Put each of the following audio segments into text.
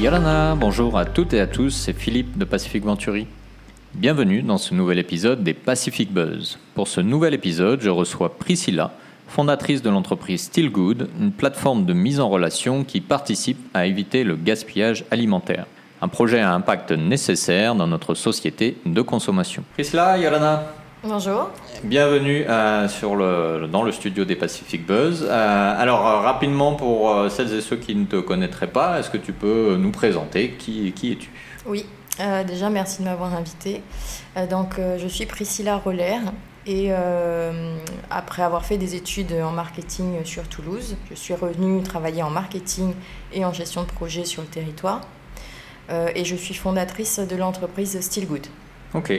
Yolana, bonjour à toutes et à tous, c'est Philippe de Pacific Venturi. Bienvenue dans ce nouvel épisode des Pacific Buzz. Pour ce nouvel épisode, je reçois Priscilla, fondatrice de l'entreprise Stillgood, une plateforme de mise en relation qui participe à éviter le gaspillage alimentaire. Un projet à impact nécessaire dans notre société de consommation. Priscilla, Yolana, Bonjour. Bienvenue euh, sur le, dans le studio des Pacific Buzz. Euh, alors euh, rapidement pour celles et ceux qui ne te connaîtraient pas, est-ce que tu peux nous présenter qui, qui es-tu? Oui, déjà merci de m'avoir invité. Donc je suis Priscilla Roller et après avoir fait des études en marketing sur Toulouse, je suis revenue travailler en marketing et en gestion de projet sur le territoire. Et je suis fondatrice de l'entreprise Stillgood. Ok.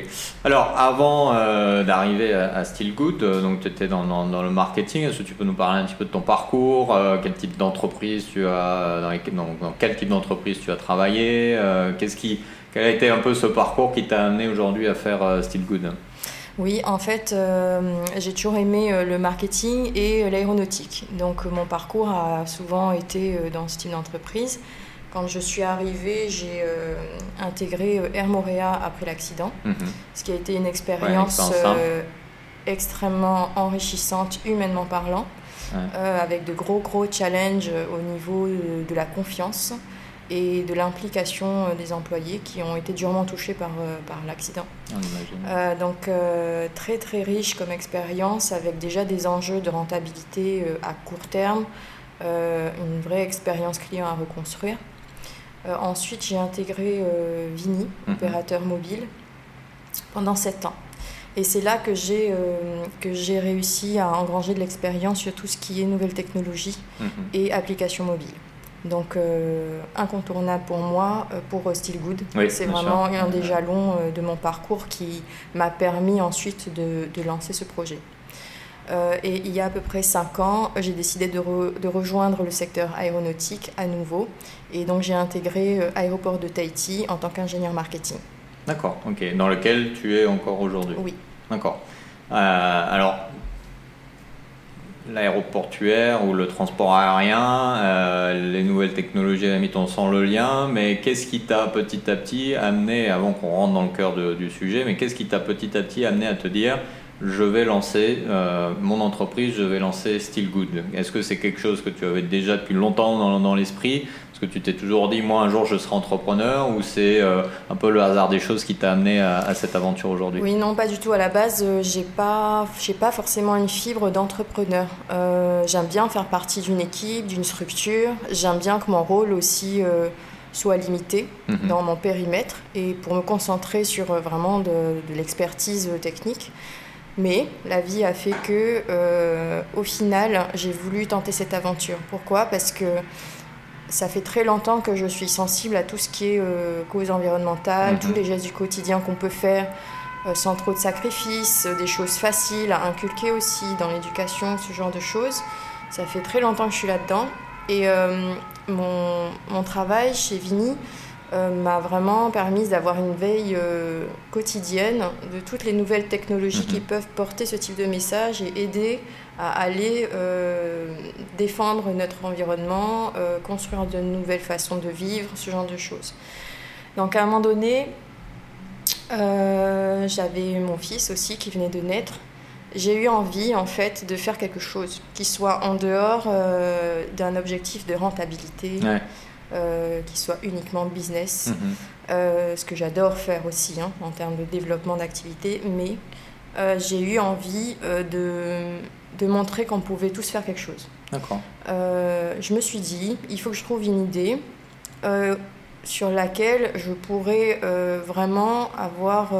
Alors avant euh, d'arriver à, à euh, donc tu étais dans, le marketing, est-ce que tu peux nous parler un petit peu de ton parcours euh, Quel type d'entreprise tu as dans, quel type d'entreprise tu as travaillé Qu'est-ce qui quel a été un peu ce parcours qui t'a amené aujourd'hui à faire Stillgood Oui, en fait, j'ai toujours aimé le marketing et l'aéronautique. Donc, mon parcours a souvent été dans ce type d'entreprise. Quand je suis arrivée, j'ai euh, intégré euh, Air Morea après l'accident, Mhm. ce qui a été une expérience euh, extrêmement enrichissante, humainement parlant, Ouais. euh, avec de gros, gros challenges au niveau de la confiance et de l'implication des employés qui ont été durement touchés par, par l'accident. Euh, donc euh, très très riche comme expérience avec déjà des enjeux de rentabilité euh, à court terme, une vraie expérience client à reconstruire. Euh, ensuite j'ai intégré euh, Vini, Mhm. opérateur mobile, pendant sept ans. Et c'est là que j'ai euh, que j'ai réussi à engranger de l'expérience sur tout ce qui est nouvelles technologies Mhm. et applications mobiles. Donc incontournable pour moi, pour Stillgood. Oui, c'est vraiment sûr. un des jalons de mon parcours qui m'a permis ensuite de, de lancer ce projet. Euh, et il y a à peu près cinq ans, j'ai décidé de, re- de rejoindre le secteur aéronautique à nouveau. Et donc j'ai intégré euh, Aéroport de Tahiti en tant qu'ingénieur marketing. D'accord, ok. Dans lequel tu es encore aujourd'hui Oui. D'accord. Euh, alors, l'aéroportuaire ou le transport aérien, les nouvelles technologies, à la limite, on sent le lien, mais qu'est-ce qui t'a petit à petit amené, avant qu'on rentre dans le cœur de- du sujet, mais qu'est-ce qui t'a petit à petit amené à te dire je vais lancer euh, mon entreprise, je vais lancer Stillgood Est-ce que c'est quelque chose que tu avais déjà depuis longtemps dans, dans l'esprit? Est-ce que tu t'es toujours dit, moi un jour je serai entrepreneur ou c'est euh, un peu le hasard des choses qui t'a amené à, à cette aventure aujourd'hui? Oui, non, pas du tout. À la base, euh, j'ai pas, j'ai pas forcément une fibre d'entrepreneur. Euh, j'aime bien faire partie d'une équipe, d'une structure. J'aime bien que mon rôle aussi soit limité Mhm. dans mon périmètre et pour me concentrer sur vraiment de, de l'expertise technique. Mais la vie a fait que, euh, au final, j'ai voulu tenter cette aventure. Pourquoi? Parce que ça fait très longtemps que je suis sensible à tout ce qui est euh, cause environnementale, Mhm. tous les gestes du quotidien qu'on peut faire euh, sans trop de sacrifices, des choses faciles à inculquer aussi dans l'éducation, ce genre de choses. Ça fait très longtemps que je suis là-dedans. Et mon, mon travail chez Vini m'a vraiment permis d'avoir une veille euh, quotidienne de toutes les nouvelles technologies Mhm. qui peuvent porter ce type de message et aider à aller euh, défendre notre environnement, euh, construire de nouvelles façons de vivre, ce genre de choses. Donc à un moment donné, euh, j'avais mon fils aussi qui venait de naître. J'ai eu envie en fait de faire quelque chose qui soit en dehors euh, d'un objectif de rentabilité, Ouais. Euh, qui soit uniquement business, Mhm. euh, ce que j'adore faire aussi hein, en termes de développement d'activité, mais euh, j'ai eu envie de, de montrer qu'on pouvait tous faire quelque chose. D'accord. Je me suis dit, il faut que je trouve une idée sur laquelle je pourrais vraiment avoir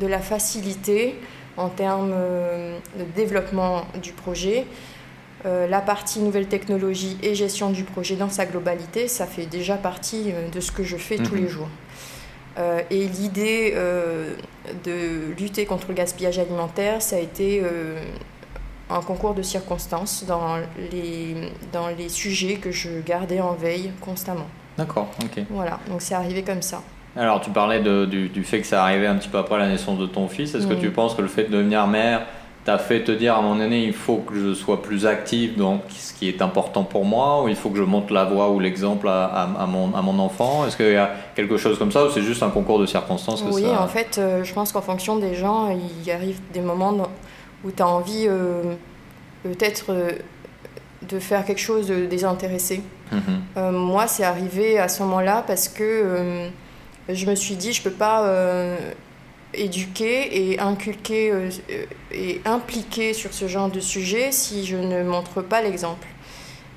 de la facilité en termes de développement du projet. Euh, la partie nouvelles technologies et gestion du projet dans sa globalité, ça fait déjà partie euh, de ce que je fais tous Mhm. les jours. Euh, et l'idée euh, de lutter contre le gaspillage alimentaire, ça a été un concours de circonstances dans les, dans les sujets que je gardais en veille constamment. D'accord, ok. Voilà, donc c'est arrivé comme ça. Alors, tu parlais de- du, du fait que ça arrivait un petit peu après la naissance de ton fils. Est-ce que tu penses que le fait de devenir mère t'a fait te dire à un moment donné, il faut que je sois plus actif dans ce qui est important pour moi, ou il faut que je monte la voie ou l'exemple à, à, mon, à, mon, enfant? Est-ce qu'il y a quelque chose comme ça, ou c'est juste un concours de circonstances Oui, en fait, euh, je pense qu'en fonction des gens, il arrive des moments où tu as envie euh, peut-être euh, de faire quelque chose de désintéressé. Mhm. moi, c'est arrivé à ce moment-là parce que je me suis dit, je peux pas éduquer et inculquer euh, et impliquer sur ce genre de sujet si je ne montre pas l'exemple.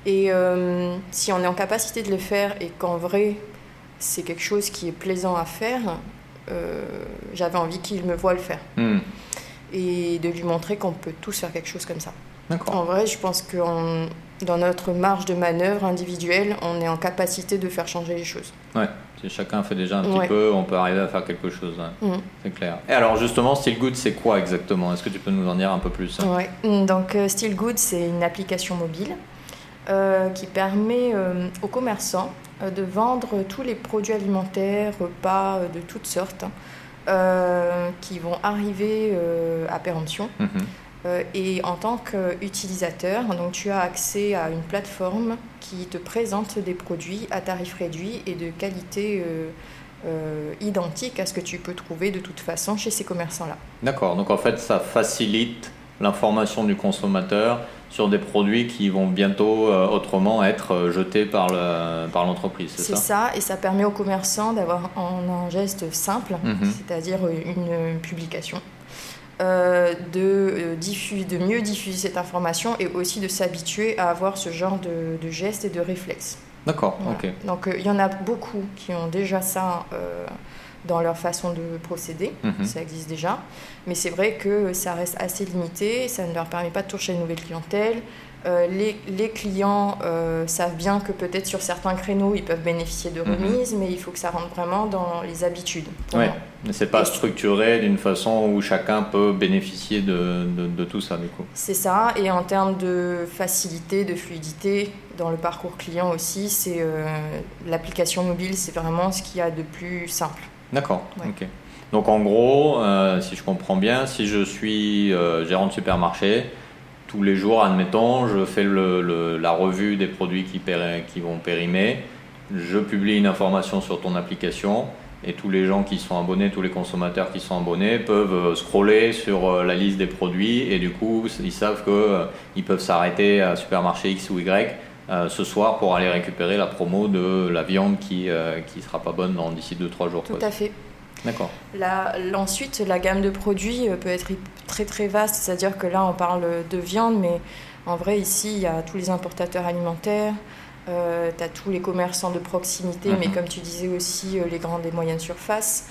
Et euh, si on est en capacité de le faire et qu'en vrai c'est quelque chose qui est plaisant à faire, euh, j'avais envie qu'il me voit le faire. Hmm. Et de lui montrer qu'on peut tous faire quelque chose comme ça. En vrai, je pense que dans notre marge de manœuvre individuelle, on est en capacité de faire changer les choses. Ouais chacun fait déjà un petit peu, on peut arriver à faire quelque chose. Mm. C'est clair. Et alors justement, Still Good, c'est quoi exactement? Est-ce que tu peux nous en dire un peu plus? Ouais. Mm, donc euh, Still Good, c'est une application mobile euh, qui permet euh, aux commerçants de vendre tous les produits alimentaires, repas de toutes sortes, qui vont arriver à péremption. Mm-hmm. Euh, et en tant qu'utilisateur, donc tu as accès à une plateforme qui te présente des produits à tarif réduit et de qualité euh, euh, identique à ce que tu peux trouver de toute façon chez ces commerçants-là. D'accord, donc en fait ça facilite l'information du consommateur sur des produits qui vont bientôt autrement être jetés par l'entreprise, c'est ça C'est ça, et ça permet aux commerçants d'avoir un, geste simple, mhm. c'est-à-dire une publication euh, de, euh, diffuser, de mieux diffuser cette information et aussi de s'habituer à avoir ce genre de, de gestes et de réflexes. D'accord, ok. Donc euh, il y en a beaucoup qui ont déjà ça dans leur façon de procéder, mhm. ça existe déjà, mais c'est vrai que ça reste assez limité, ça ne leur permet pas de toucher une nouvelle clientèle, euh, les, les, clients savent bien que peut-être sur certains créneaux, ils peuvent bénéficier de mhm. remises, mais il faut que ça rentre vraiment dans les habitudes. C'est pas structuré d'une façon où chacun peut bénéficier de, de, tout ça, du coup. C'est ça, et en termes de facilité, de fluidité, dans le parcours client aussi, c'est euh, l'application mobile, c'est vraiment ce qu'il y a de plus simple. D'accord, ok. Donc en gros, si je comprends bien, si je suis gérant de supermarché, tous les jours, admettons, je fais le, la revue des produits qui, qui vont périmer, je publie une information sur ton application et tous les gens qui sont abonnés, tous les consommateurs qui sont abonnés peuvent euh, scroller sur euh, la liste des produits et du coup ils savent qu'ils euh, ils peuvent s'arrêter à supermarché X ou Y ce soir pour aller récupérer la promo de la viande qui ne sera pas bonne d'ici 2-3 jours. Tout à fait. D'accord. ensuite, la gamme de produits peut être très très vaste, c'est-à-dire que là on parle de viande, mais en vrai ici il y a tous les importateurs alimentaires, euh, tu as tous les commerçants de proximité, mais mhm. comme tu disais aussi euh, les grandes et moyennes surfaces.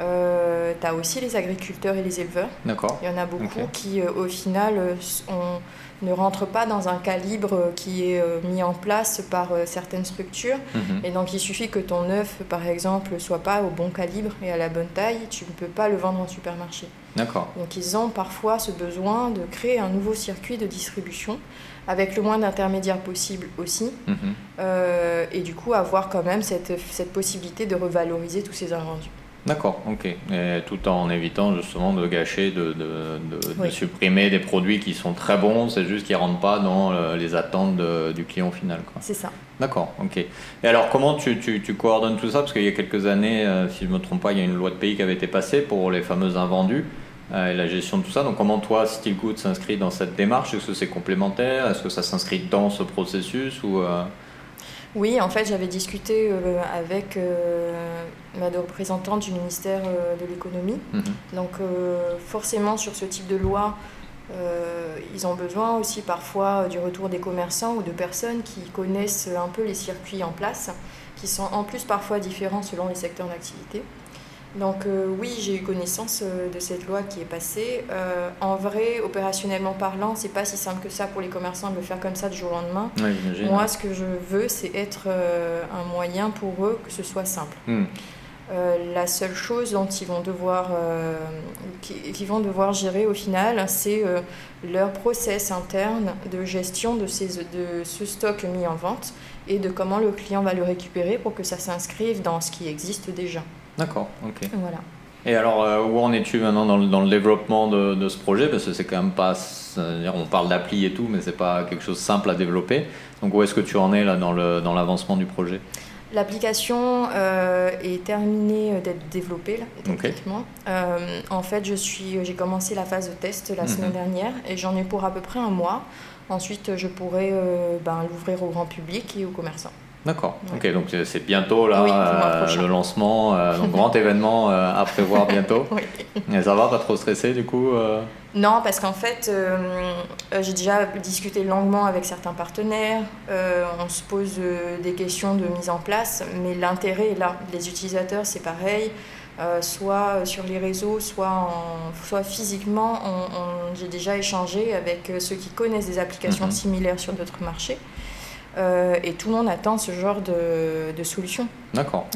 Euh, tu as aussi les agriculteurs et les éleveurs. D'accord. Il y en a beaucoup qui au final ont ne rentre pas dans un calibre qui est euh, mis en place par euh, certaines structures. Mhm. Et donc il suffit que ton œuf, par exemple, soit pas au bon calibre et à la bonne taille, tu ne peux pas le vendre en supermarché. D'accord. Donc ils ont parfois ce besoin de créer un nouveau circuit de distribution avec le moins d'intermédiaires possible aussi, mhm. euh, et du coup avoir quand même cette, cette possibilité de revaloriser tous ces invendus. D'accord, ok. Et tout en évitant justement de gâcher, de, de, de, supprimer des produits qui sont très bons, c'est juste qu'ils ne rentrent pas dans euh, les attentes du client final. C'est ça. D'accord, ok. Et alors comment tu, tu, tu coordonnes tout ça? Parce qu'il y a quelques années, euh, si je ne me trompe pas, il y a une loi de pays qui avait été passée pour les fameux invendus et la gestion de tout ça. Donc comment toi, Steelgood s'inscrit dans cette démarche? Est-ce que c'est complémentaire? Est-ce que ça s'inscrit dans ce processus ou, oui, en fait, j'avais discuté euh, avec euh, ma représentante du ministère euh, de l'économie. Mhm. Donc, forcément, sur ce type de loi, ils ont besoin aussi parfois du retour des commerçants ou de personnes qui connaissent un peu les circuits en place, qui sont en plus parfois différents selon les secteurs d'activité. Donc euh, oui, j'ai eu connaissance euh, de cette loi qui est passée. Euh, en vrai, opérationnellement parlant, c'est pas si simple que ça pour les commerçants de le faire comme ça du jour au lendemain. Moi, ce que je veux, c'est être un moyen pour eux que ce soit simple. Hmm. la seule chose dont ils vont devoir, qu'ils vont devoir gérer au final, c'est leur process interne de gestion de, ces, de ce stock mis en vente et de comment le client va le récupérer pour que ça s'inscrive dans ce qui existe déjà. D'accord, ok. Voilà. Et alors, où en es-tu maintenant dans le, dans le développement de, de, ce projet? Parce que c'est quand même pas. On parle d'appli et tout, mais c'est pas quelque chose de simple à développer. Donc, où est-ce que tu en es là dans l'avancement dans du projet? L'application euh, est terminée d'être développée là, techniquement. Euh, en fait, j'ai commencé la phase de test la mhm. semaine dernière et j'en ai pour à peu près un mois. Ensuite, je pourrai euh, ben, l'ouvrir au grand public et aux commerçants. D'accord. Ok, donc c'est bientôt là euh, le lancement, euh, donc grand événement euh, à prévoir bientôt. oui. Et ça va, pas trop stressé du coup Non, parce qu'en fait, j'ai déjà discuté longuement avec certains partenaires. on se pose des questions de mise en place, mais l'intérêt est là. Les utilisateurs, c'est pareil. soit sur les réseaux, soit, en, soit physiquement, j'ai déjà échangé avec ceux qui connaissent des applications mhm. similaires sur d'autres marchés. Euh, et tout le monde attend ce genre de, de solution. D'accord.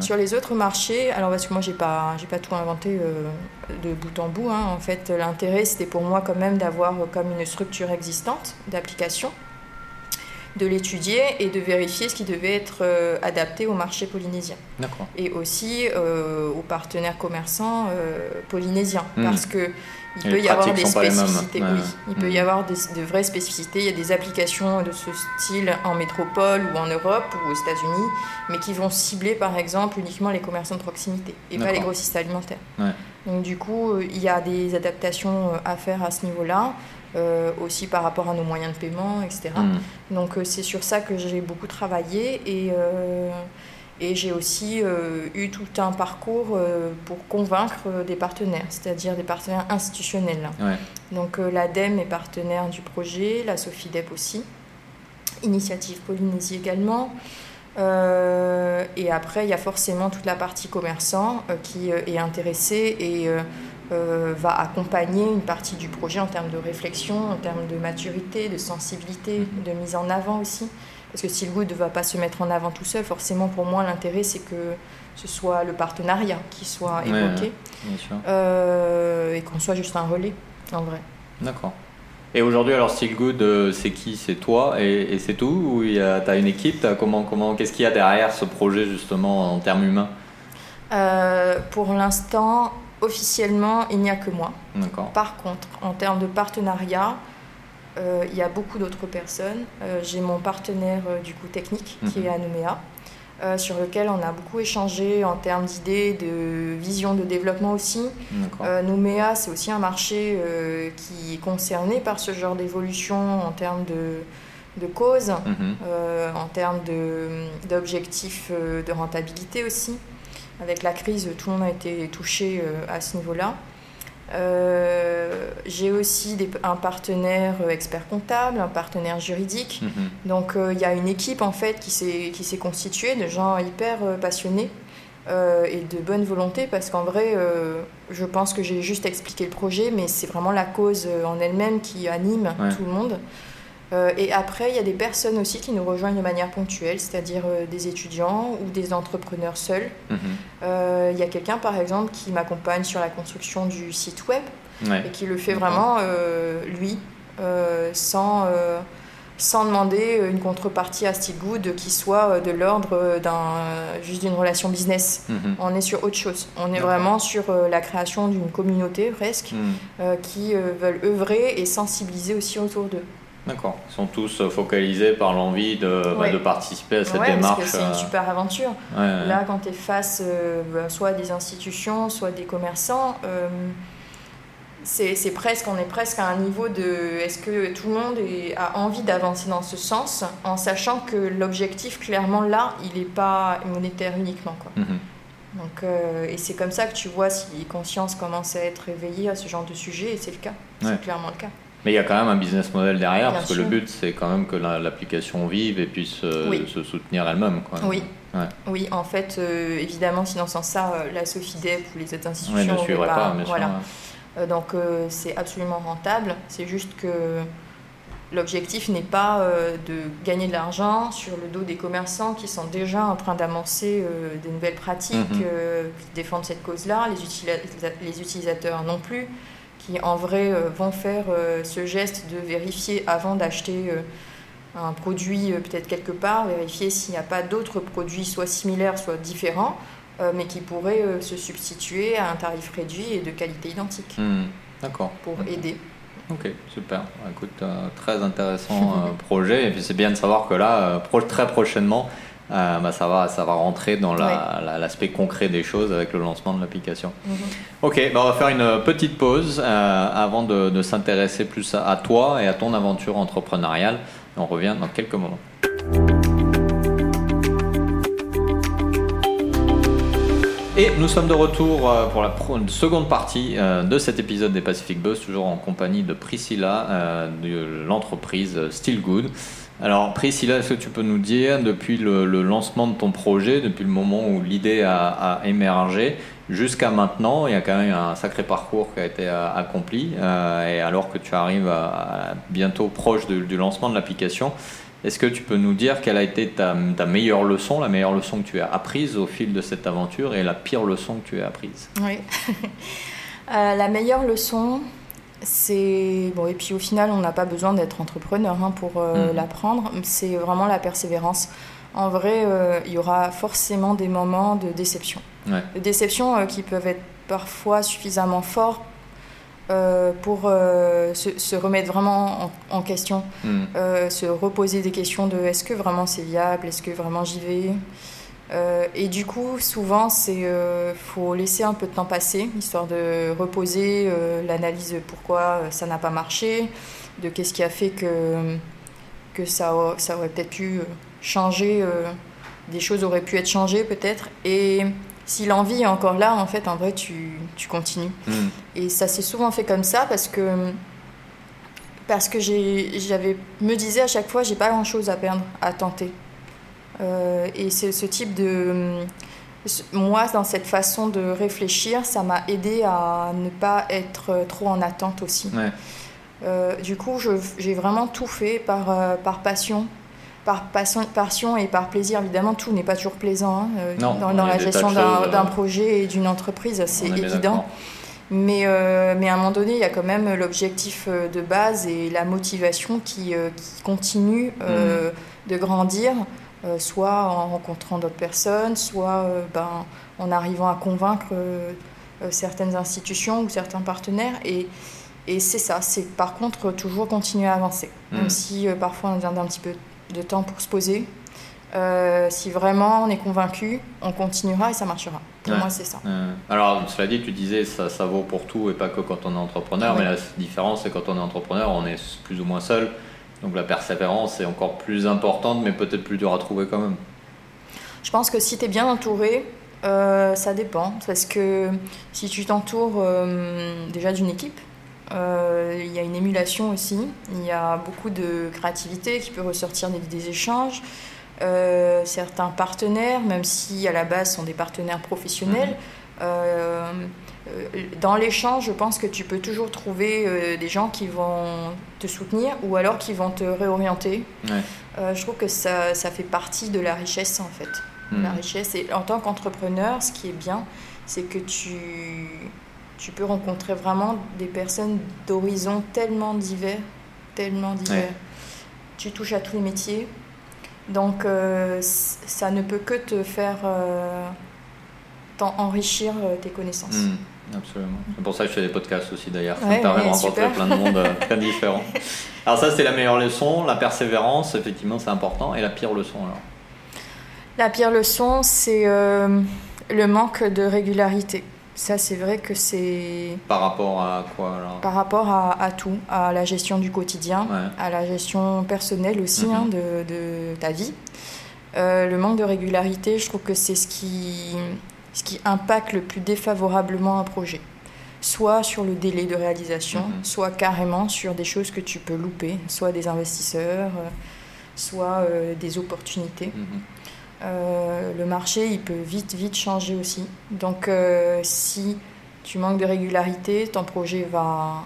Sur les autres marchés, alors parce que moi j'ai pas j'ai pas tout inventé euh, de bout en bout. Hein. En fait, l'intérêt c'était pour moi quand même d'avoir comme une structure existante d'application, de l'étudier et de vérifier ce qui devait être euh, adapté au marché polynésien. D'accord. Et aussi aux partenaires commerçants polynésiens, hmm. parce que il peut y avoir des spécificités, oui. Il peut y mm. avoir de vraies spécificités. Il y a des applications de ce style en métropole ou en Europe ou aux États-Unis, mais qui vont cibler par exemple uniquement les commerçants de proximité et pas les grossistes alimentaires. Donc du coup, euh, il y a des adaptations euh, à faire à ce niveau-là. Euh, aussi par rapport à nos moyens de paiement, etc. Mm. Donc c'est sur ça que j'ai beaucoup travaillé et et j'ai aussi euh, eu tout un parcours euh, pour convaincre euh, des partenaires, c'est-à-dire des partenaires institutionnels. Donc l'ADEME est partenaire du projet, la SOFIDEP aussi, Initiative Polynésie également. et après, il y a forcément toute la partie commerçant qui est intéressée et va accompagner une partie du projet en termes de réflexion, en termes de maturité, de sensibilité, de mise en avant aussi. Parce que si le Good ne va pas se mettre en avant tout seul, forcément pour moi l'intérêt c'est que ce soit le partenariat qui soit évoqué euh, et qu'on soit juste un relais en vrai. D'accord. Et aujourd'hui, alors Still Good, euh, c'est qui? C'est toi? Et, c'est tout? Ou tu as une équipe? Comment, comment, Qu'est-ce qu'il y a derrière ce projet justement en termes humains? Euh, Pour l'instant, officiellement, il n'y a que moi. D'accord. Par contre, en termes de partenariat, il y a beaucoup d'autres personnes. Euh, j'ai mon partenaire euh, du coup technique qui est mhm. à sur lequel on a beaucoup échangé en termes d'idées, de vision de développement aussi. Nouméa, c'est aussi un marché qui est concerné par ce genre d'évolution en termes de, de causes, mhm. en termes d'objectifs de, rentabilité aussi. Avec la crise, tout le monde a été touché à ce niveau-là. Euh, j'ai aussi un partenaire euh, expert comptable, un partenaire juridique. Mhm. Donc euh, il y a une équipe en fait qui s'est constituée de gens hyper passionnés et de bonne volonté parce qu'en vrai, je pense que j'ai juste expliqué le projet, mais c'est vraiment la cause en elle-même qui anime tout le monde. Euh, et après, il y a des personnes aussi qui nous rejoignent de manière ponctuelle, c'est-à-dire euh, des étudiants ou des entrepreneurs seuls. Mhm. Euh, il y a quelqu'un, par exemple, qui m'accompagne sur la construction du site web et qui le fait vraiment, lui, sans, sans demander une contrepartie à Good qui soit de l'ordre d'un, juste d'une relation business. Mhm. On est sur autre chose. On est vraiment sur la création d'une communauté presque mhm. qui veulent œuvrer et sensibiliser aussi autour d'eux. D'accord. Ils sont tous euh, focalisés par l'envie de, bah, de, participer à cette démarche. c'est une euh. super aventure. Là, quand tu es face euh, bah, soit à des institutions, soit à des commerçants, c'est presque, on est presque à un niveau de est-ce que tout le monde a envie d'avancer dans ce sens en sachant que l'objectif, clairement, là, il n'est pas monétaire uniquement. Quoi. Mhm. Donc, et c'est comme ça que tu vois si les consciences commencent à être éveillées à ce genre de sujet, et c'est le cas. C'est clairement le cas. Mais il y a quand même un business model derrière, parce que le but, c'est quand même que l'application vive et puisse euh, se soutenir elle-même. Oui. oui, en fait, euh, évidemment, sinon sans ça, euh, la SOFIDEP ou les autres institutions ne suivraient pas. voilà. donc, c'est absolument rentable. C'est juste que l'objectif n'est pas de gagner de l'argent sur le dos des commerçants qui sont déjà en train d'amorcer des nouvelles pratiques, mhm. qui défendent cette cause-là, les utilisateurs non plus qui en vrai euh, vont faire euh, ce geste de vérifier avant d'acheter euh, un produit peut-être quelque part, vérifier s'il n'y a pas d'autres produits soit similaires, soit différents, mais qui pourrait se substituer à un tarif réduit et de qualité identique. Hmm, d'accord. Pour aider. Ok, super. Écoute, très intéressant projet. Et puis c'est bien de savoir que là, très prochainement, euh, bah, ça, va, ça va rentrer dans l'aspect concret des choses avec le lancement de l'application. Mhm. Ok, bah, on va faire une petite pause euh, avant de, s'intéresser plus à, toi et à ton aventure entrepreneuriale. On revient dans quelques moments. Et nous sommes de retour euh, pour la seconde partie de cet épisode des Pacific Buzz, toujours en compagnie de Priscilla de l'entreprise Still Good. Alors Priscilla, est-ce que tu peux nous dire, depuis le, lancement de ton projet, depuis le moment où l'idée a, émergé, jusqu'à maintenant, il y a quand même un sacré parcours qui a été euh, accompli, euh, et alors que tu arrives bientôt proche du lancement de l'application, est-ce que tu peux nous dire quelle a été ta, meilleure leçon, la meilleure leçon que tu as apprise au fil de cette aventure et la pire leçon que tu as apprise? Oui. Euh, la meilleure leçon, c'est bon et puis au final on n'a pas besoin d'être entrepreneur hein, pour euh, mhm. l'apprendre. C'est vraiment la persévérance. En vrai euh, il y aura forcément des moments de déception. De déception euh, qui peuvent être parfois suffisamment forts pour se, remettre vraiment en, question. Mhm. se reposer des questions de est-ce que vraiment c'est viable est-ce que vraiment j'y vais? Euh, et du coup, souvent, c'est euh, faut laisser un peu de temps passer, histoire de reposer euh, l'analyse de pourquoi ça n'a pas marché, de qu'est-ce qui a fait que, que ça, ça aurait peut-être pu changer, des choses auraient pu être changées peut-être. Et si l'envie est encore là, en fait, en vrai, tu, tu continues. Mm. Et ça s'est souvent fait comme ça parce que parce que j'avais me disais à chaque fois, j'ai pas grand-chose à perdre, à tenter. Euh, et c'est ce type de... Moi, dans cette façon de réfléchir, ça m'a aidé à ne pas être trop en attente aussi. Euh, du coup, j'ai vraiment tout fait par, euh, par passion. Par passion, passion et par plaisir, évidemment, tout n'est pas toujours plaisant hein, dans, la gestion d'un projet et d'une entreprise, c'est évident. Mais, mais à un moment donné, il y a quand même l'objectif de base et la motivation qui, qui continue mmh. de grandir. Euh, soit en rencontrant d'autres personnes, soit euh, ben, en arrivant à convaincre euh, certaines institutions ou certains partenaires. Et, et c'est ça, c'est par contre toujours continuer à avancer, mmh. même si parfois on a besoin d'un petit peu de temps pour se poser. si vraiment on est convaincu, on continuera et ça marchera. Pour moi, c'est ça. Alors, cela dit, tu disais ça, ça vaut pour tout et pas que quand on est entrepreneur, mais la différence, c'est quand on est entrepreneur, on est plus ou moins seul. Donc la persévérance est encore plus importante, mais peut-être plus dur à trouver quand même. Je pense que si tu es bien entouré, euh, ça dépend. Parce que si tu t'entoures euh, déjà d'une équipe, euh, il y a une émulation aussi. Il y a beaucoup de créativité qui peut ressortir des, échanges. certains partenaires, même si à la base sont des partenaires professionnels, mhm. Euh, dans l'échange, je pense que tu peux toujours trouver euh, des gens qui vont te soutenir ou alors qui vont te réorienter. Euh, je trouve que ça, ça, fait partie de la richesse en fait. Hmm. La richesse. Et en tant qu'entrepreneur, ce qui est bien, c'est que tu, tu peux rencontrer vraiment des personnes d'horizons tellement divers, tellement divers. Tu touches à tous les métiers. Donc ça ne peut que te faire enrichir tes connaissances. Hmm. Absolument. C'est pour ça que je fais des podcasts aussi d'ailleurs. Ça me permet de rencontrer plein de monde euh, très différent. Alors ça, c'est la meilleure leçon. La persévérance, effectivement, c'est important. Et la pire leçon alors? La pire leçon, c'est euh, le manque de régularité. Ça, c'est vrai que c'est... Par rapport à quoi alors? Par rapport à, tout, à la gestion du quotidien, à la gestion personnelle aussi hein, mhm. de, ta vie. Euh, le manque de régularité, je trouve que c'est ce qui ce qui impacte le plus défavorablement un projet. Soit sur le délai de réalisation, mhm. soit carrément sur des choses que tu peux louper, soit des investisseurs, euh, soit euh, des opportunités. Mhm. Euh, le marché, il peut vite, vite changer aussi. Donc, si tu manques de régularité, ton projet va,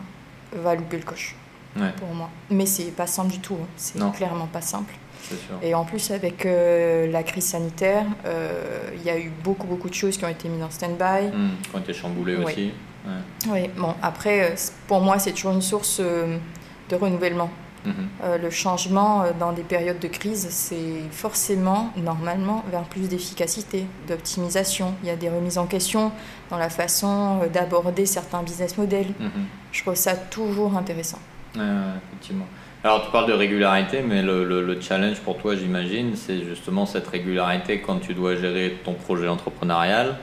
va louper le coche, pour moi. Mais c'est pas simple du tout, hein. c'est clairement pas simple. Et en plus, avec euh, la crise sanitaire, euh, il y a eu beaucoup, beaucoup de choses qui ont été mises en stand-by. Mmh, qui ont été chamboulées aussi. Oui, bon, après, euh, pour moi, c'est toujours une source de renouvellement. Mhm. le changement dans des périodes de crise, c'est forcément, normalement, vers plus d'efficacité, d'optimisation. Il y a des remises en question dans la façon d'aborder certains business models. Mhm. Je trouve ça toujours intéressant. effectivement. Alors tu parles de régularité, mais le, le, challenge pour toi, j'imagine, c'est justement cette régularité quand tu dois gérer ton projet entrepreneurial,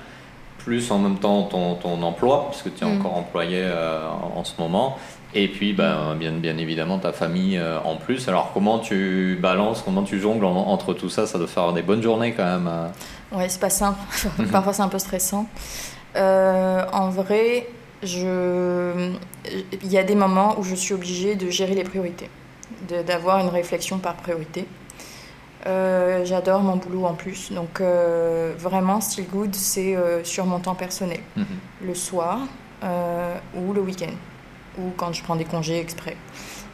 plus en même temps ton, ton emploi, puisque tu es mm. encore employé euh, en, ce moment, et puis ben, bien, bien évidemment ta famille euh, en plus. Alors comment tu balances, comment tu jongles entre tout ça? Ça doit faire des bonnes journées quand même. Euh. Ouais, c'est pas simple. Parfois c'est un peu stressant. en vrai, je... il y a des moments où je suis obligée de gérer les priorités d'avoir une réflexion par priorité. Euh, j'adore mon boulot en plus, donc euh, vraiment Still Good, c'est euh, sur mon temps personnel, mhm. le soir ou le week-end, ou quand je prends des congés exprès.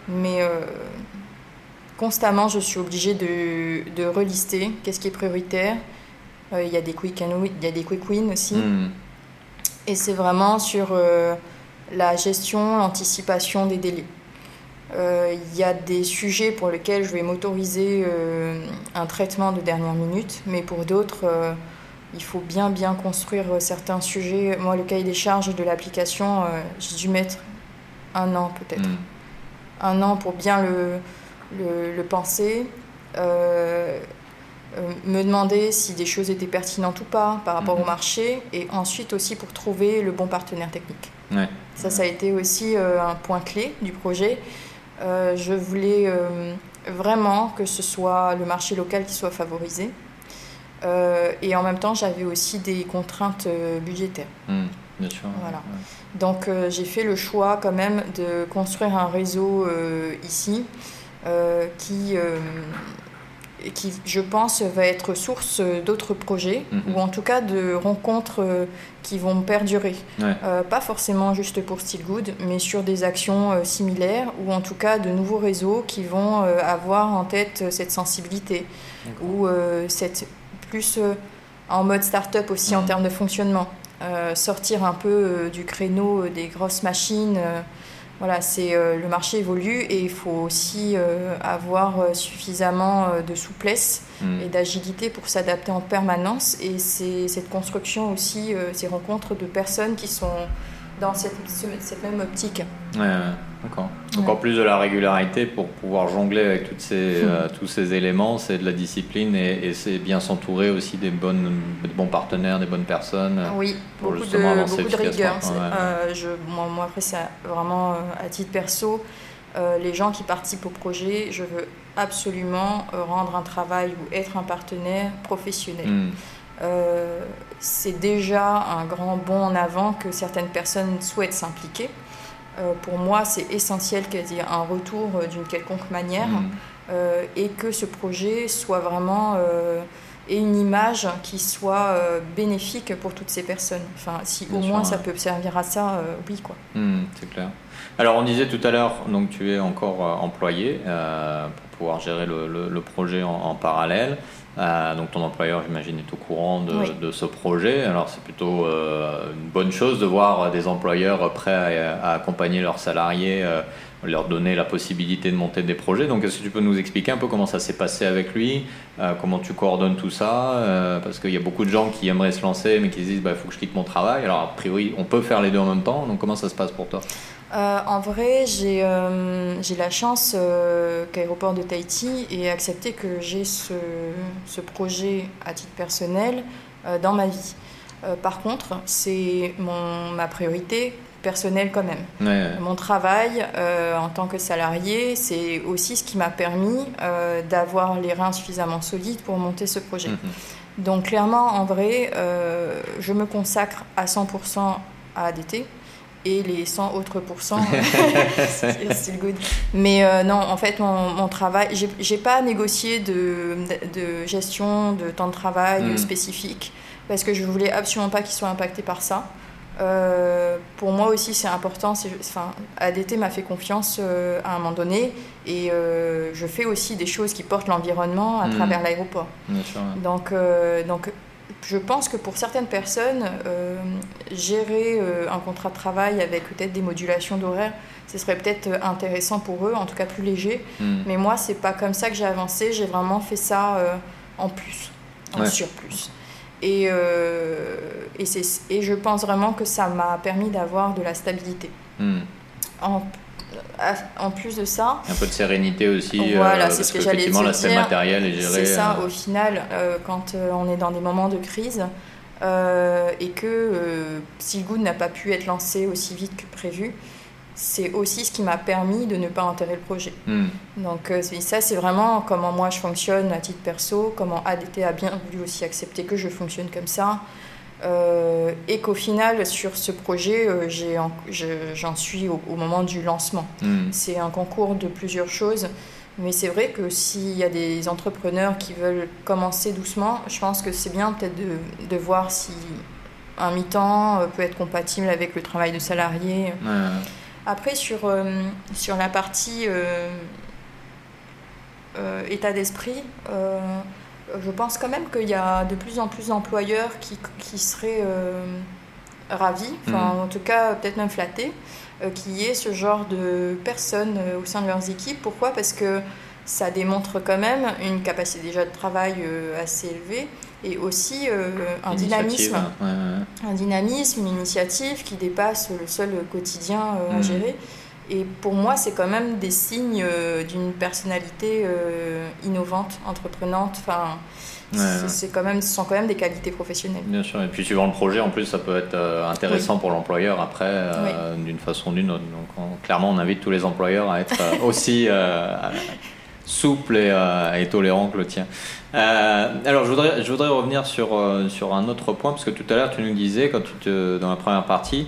Mais constamment, je suis obligée de, de relister qu'est-ce qui est prioritaire. Il y a des quick il y a des quick wins aussi, mhm. et c'est vraiment sur la gestion, l'anticipation des délais. Euh, il y a des sujets pour lesquels je vais m'autoriser euh, un traitement de dernière minute, mais pour d'autres, euh, il faut bien bien construire certains sujets. Moi, le cahier des charges de l'application, j'ai dû mettre un an peut-être. Hmm. Un an pour bien le, le, penser. me demander si des choses étaient pertinentes ou pas par rapport au hmm. marché et ensuite aussi pour trouver le bon partenaire technique. Ça, ça a été aussi un point clé du projet. Euh, je voulais euh, vraiment que ce soit le marché local qui soit favorisé. Euh, et en même temps, j'avais aussi des contraintes budgétaires. Hmm, bien sûr. Voilà. Donc, j'ai fait le choix quand même de construire un réseau ici qui qui, je pense, va être source d'autres projets, mhm. ou en tout cas de rencontres euh, qui vont perdurer. Euh, pas forcément juste pour Still Good, mais sur des actions euh, similaires, ou en tout cas de nouveaux réseaux qui vont avoir en tête cette sensibilité, ou cette plus en mode start-up aussi en mhm. termes de fonctionnement. sortir un peu du créneau des grosses machines voilà, c'est euh, le marché évolue et il faut aussi euh, avoir euh, suffisamment de souplesse mm. et d'agilité pour s'adapter en permanence. Et c'est cette construction aussi, ces rencontres de personnes qui sont dans cette, cette même optique. Ouais, d'accord. Donc en plus de la régularité, pour pouvoir jongler avec toutes ces, euh, tous ces éléments, c'est de la discipline et, c'est bien s'entourer aussi des, bonnes, bons partenaires, des bonnes personnes. Oui, pour beaucoup, justement de, beaucoup de rigueur. Euh, je, moi, après, c'est vraiment euh, à titre perso. les gens qui participent au projet, je veux absolument rendre un travail ou être un partenaire professionnel. Hmm. Euh, c'est déjà un grand bond en avant que certaines personnes souhaitent s'impliquer. Euh, pour moi, c'est essentiel qu'il y ait un retour euh, d'une quelconque manière mm. et que ce projet soit vraiment et une image qui soit bénéfique pour toutes ces personnes. Enfin, si au moins ça peut servir à ça, oui quoi. Mm, c'est clair. Alors on disait tout à l'heure, donc tu es encore employé pouvoir gérer le, projet en parallèle. Euh, donc ton employeur, j'imagine, est au courant de, ce projet. Alors c'est plutôt euh, une bonne chose de voir des employeurs prêts à, accompagner leurs salariés, euh, leur donner la possibilité de monter des projets. Donc est-ce que tu peux nous expliquer un peu comment ça s'est passé avec lui, comment tu coordonnes tout ça Parce qu'il y a beaucoup de gens qui aimeraient se lancer mais qui se disent, il bah, faut que je quitte mon travail. Alors a priori, on peut faire les deux en même temps. Donc comment ça se passe pour toi? Euh, en vrai, j'ai euh, la chance euh, qu'Aéroport de Tahiti ait accepté que j'ai ce, ce, projet à titre personnel dans ma vie. par contre, c'est ma priorité personnelle quand même. Mon travail en tant que salarié, c'est aussi ce qui m'a permis d'avoir les reins suffisamment solides pour monter ce projet. Mhm. Donc clairement, en vrai, je me consacre à 100% à ADT et les 100 autres pourcents, good. Mais euh, non, en fait, mon, mon travail, j'ai pas négocié de, de, gestion de temps de travail hmm. spécifique parce que je voulais absolument pas qu'ils soient impactés par ça. Euh, pour moi aussi, c'est important. Enfin, ADT m'a fait confiance euh, à un moment donné et je fais aussi des choses qui portent l'environnement à hmm. travers l'aéroport. Donc, donc je pense que pour certaines personnes, euh, gérer euh, un contrat de travail avec peut-être des modulations d'horaire, ce serait peut-être intéressant pour eux, en tout cas plus léger. Hmm. Mais moi, c'est pas comme ça que j'ai avancé. J'ai vraiment fait ça euh, en plus, en Ouais. surplus. Et, euh, et, et je pense vraiment que ça m'a permis d'avoir de la stabilité. Hmm. En, en plus de ça, Un peu de sérénité aussi. Voilà, euh, c'est parce ce que j'allais l'aspect dire. matériel est géré. C'est ça, euh, au final, euh, quand on est dans des moments de crise et que euh, si le Good n'a pas pu être lancé aussi vite que prévu, c'est aussi ce qui m'a permis de ne pas enterrer le projet. hmm. Donc c'est- ça, c'est vraiment comment moi je fonctionne à titre perso, comment ADT a bien voulu aussi accepter que je fonctionne comme ça. Euh, et qu'au final, sur ce projet, euh, j'en suis au- au moment du lancement. Hmm. C'est un concours de plusieurs choses. Mais c'est vrai que s'il y a des entrepreneurs qui veulent commencer doucement, je pense que c'est bien peut-être de, de voir si un mi-temps euh, peut être compatible avec le travail de salarié. Ouais. Après, sur, euh, sur la partie état d'esprit, je pense quand même qu'il y a de plus en plus d'employeurs qui, qui seraient euh, ravis, enfin Mhm. en tout cas peut-être même flattés, euh, qu'il y ait ce genre de personnes euh, au sein de leurs équipes. Pourquoi? Parce que ça démontre quand même une capacité déjà de travail assez élevée et aussi un dynamisme ouais, ouais. un dynamisme, une initiative qui dépasse le seul quotidien à Mhm. gérer. Et pour moi, c'est quand même des signes euh, d'une personnalité euh, innovante, entreprenante. Enfin, Ouais, c'est- ouais. quand même, ce sont quand même des qualités professionnelles. Bien sûr, et puis suivant le projet, en plus, ça peut être euh, intéressant pour l'employeur après, d'une façon ou d'une autre. Donc, on- clairement, on invite tous les employeurs à être aussi souples et, euh, et tolérants que le tien. Euh, alors, je voudrais, je voudrais revenir sur, euh, sur un autre point, parce que tout à l'heure, tu nous disais, quand tu te, dans la première partie,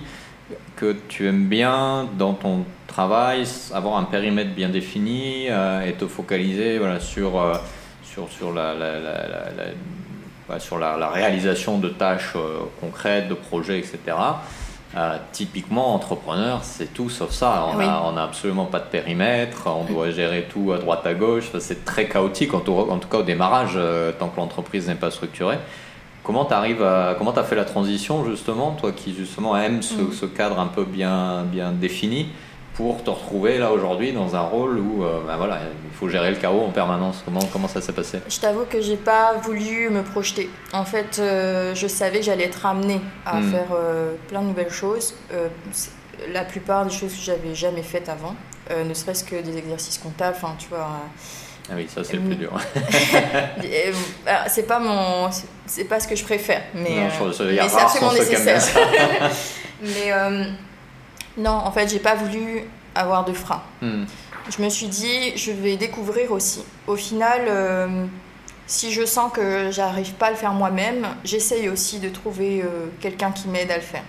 que tu aimes bien, dans ton travail, avoir un périmètre bien défini euh, et te focaliser voilà, sur, euh, sur, sur la- la- la- la- la sur la, la réalisation de tâches euh, concrètes, de projets, etc. Euh, typiquement, entrepreneur, c'est tout sauf ça. On Oui. n'a absolument pas de périmètre, on doit gérer tout à droite à gauche. Enfin, c'est très chaotique, en tout, en tout cas au démarrage, euh, tant que l'entreprise n'est pas structurée. Comment tu arrives à, comment tu as fait la transition justement, toi qui justement aime ce, Mm. ce cadre un peu bien, bien défini, pour te retrouver là aujourd'hui dans un rôle où euh, bah, voilà, il faut gérer le chaos en permanence? Comment, comment ça s'est passé? Je t'avoue que j'ai pas voulu me projeter. En fait, euh, je savais que j'allais être amenée à Mm. faire euh, plein de nouvelles choses. La plupart des choses que j'avais jamais faites avant, ne serait-ce que des exercices comptables. Enfin, tu vois. Ah oui, ça c'est le plus dur. C'est pas mon, c'est- pas ce que je préfère, mais, Non, euh, je mais c'est absolument nécessaire. mais euh, non, en fait, j'ai pas voulu avoir de frein. Hmm. Je me suis dit, je vais découvrir aussi. Au final, euh, si je sens que j'arrive pas à le faire moi-même, j'essaye aussi de trouver quelqu'un qui m'aide à le faire.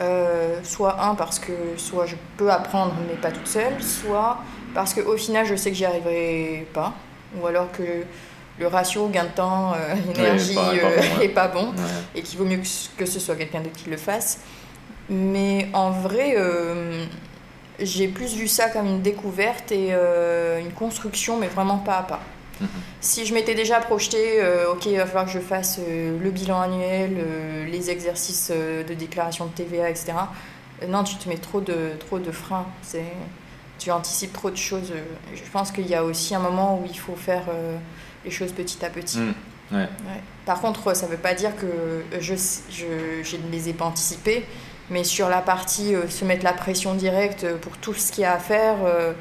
Euh, soit un parce que soit je peux apprendre mais pas toute seule, soit parce qu'au final je sais que j'y arriverai pas, ou alors que le ratio gain de temps, euh, énergie pas- pas euh, bon, ouais. est pas bon Ouais. et qu'il vaut mieux que ce- soit quelqu'un d'autre qui le fasse. Mais en vrai, euh, j'ai plus vu ça comme une découverte et euh, une construction, mais vraiment pas à pas. Mhm. Si je m'étais déjà projeté, ok, il va falloir que je fasse le bilan annuel, les exercices de déclaration de TVA, etc. non, tu te mets trop de, trop de freins. C'est, tu anticipes trop de choses. euh, Je pense qu'il y a aussi un moment où il faut faire euh, les choses petit à petit. Ouais. Ouais. Par contre, ça ne veut pas dire que je, je, je ne les ai pas anticipés, mais sur la partie euh, se mettre la pression directe pour tout ce qu'il y a à faire, euh,